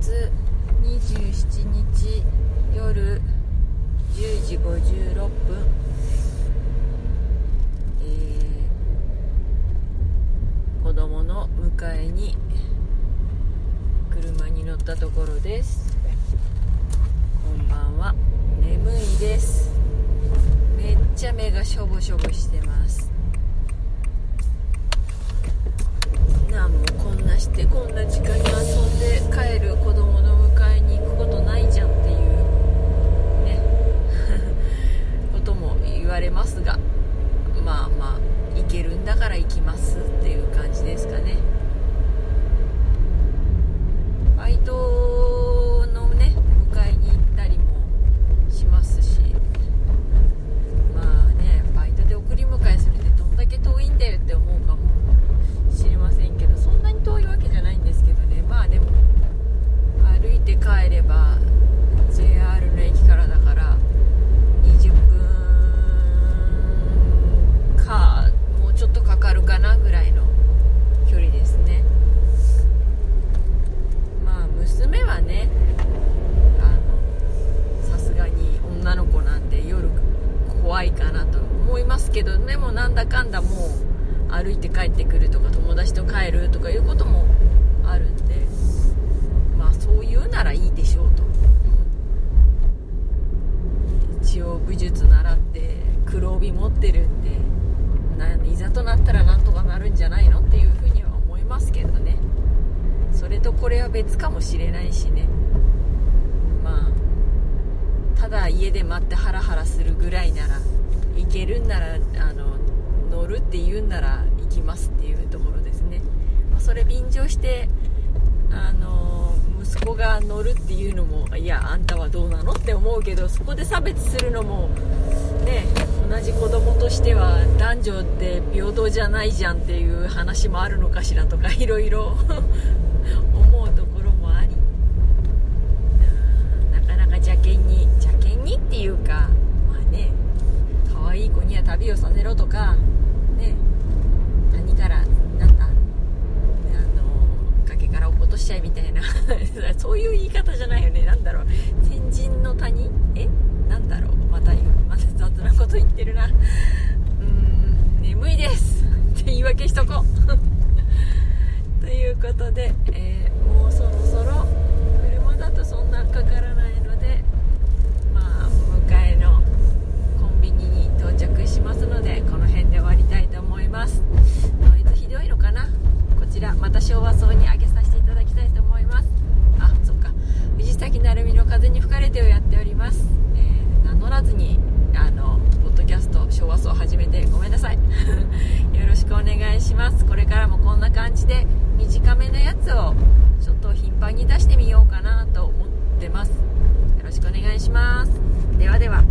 月27日夜10時56分、えー、子供の迎えに車に乗ったところです。こんばんは。眠いです。めっちゃ目がしょぼしょぼしてます。なんもこんなしてこんな時間にわれますがまあまあ行けるんだから行きますっていう感じですかねバイトのね迎えに行ったりもしますしまあねバイトで送り迎えするってどんだけ遠いんだよって思うかもしれませんけどそんなに遠いわけじゃないんですけどねまあでも歩いて帰れば JR の駅からだから20分かもうちょっとかかるかなぐらいの距離ですねまあ娘はねあのさすがに女の子なんで夜怖いかなと思いますけどでもなんだかんだもう歩いて帰ってくるとか友達と帰るとかいうこともあるんでまあそう言うならいいでしょうと。一応武術習って黒帯持ってるんでないざとなったらなんとかなるんじゃないのっていうふうには思いますけどね。それとこれは別かもしれないしね。まあただ家で待ってハラハラするぐらいなら行けるんならあの乗るって言うんなら行きますっていうところですね、まあそれ便乗してあの息子が乗るっていうのもいやあんたはどうなのって思うけどそこで差別するのもね同じ子供としては男女って平等じゃないじゃんっていう話もあるのかしらとかいろいろ思 うところもありうんなかなか邪険に邪険にっていうかまあね可愛い子には旅をさせろとかね谷からなんだあの崖から落っことしちゃいみたいな そういう言い方じゃないよね。なんだろう。天神の谷？え？なんだろう。またまた雑なこと言ってるな。うーん眠いです。って言い訳しとこう。ということで、えーもうそろそろ車だとそんなかからないのでまあ迎えのコンビニに到着しますのでこの辺で終わりたいと思いますノイズひどいのかなこちらまた昭和層に上げさせていただきたいと思います。あそっか。藤崎鳴海の風に吹かれてをやっております、えー名乗らずにあのポッドキャスト昭和層始めてごめんなさい。よろしくお願いします。これからもこんな感じで短めのやつをちょっと頻繁に出してみようかなと思ってます。よろしくお願いします。ではでは。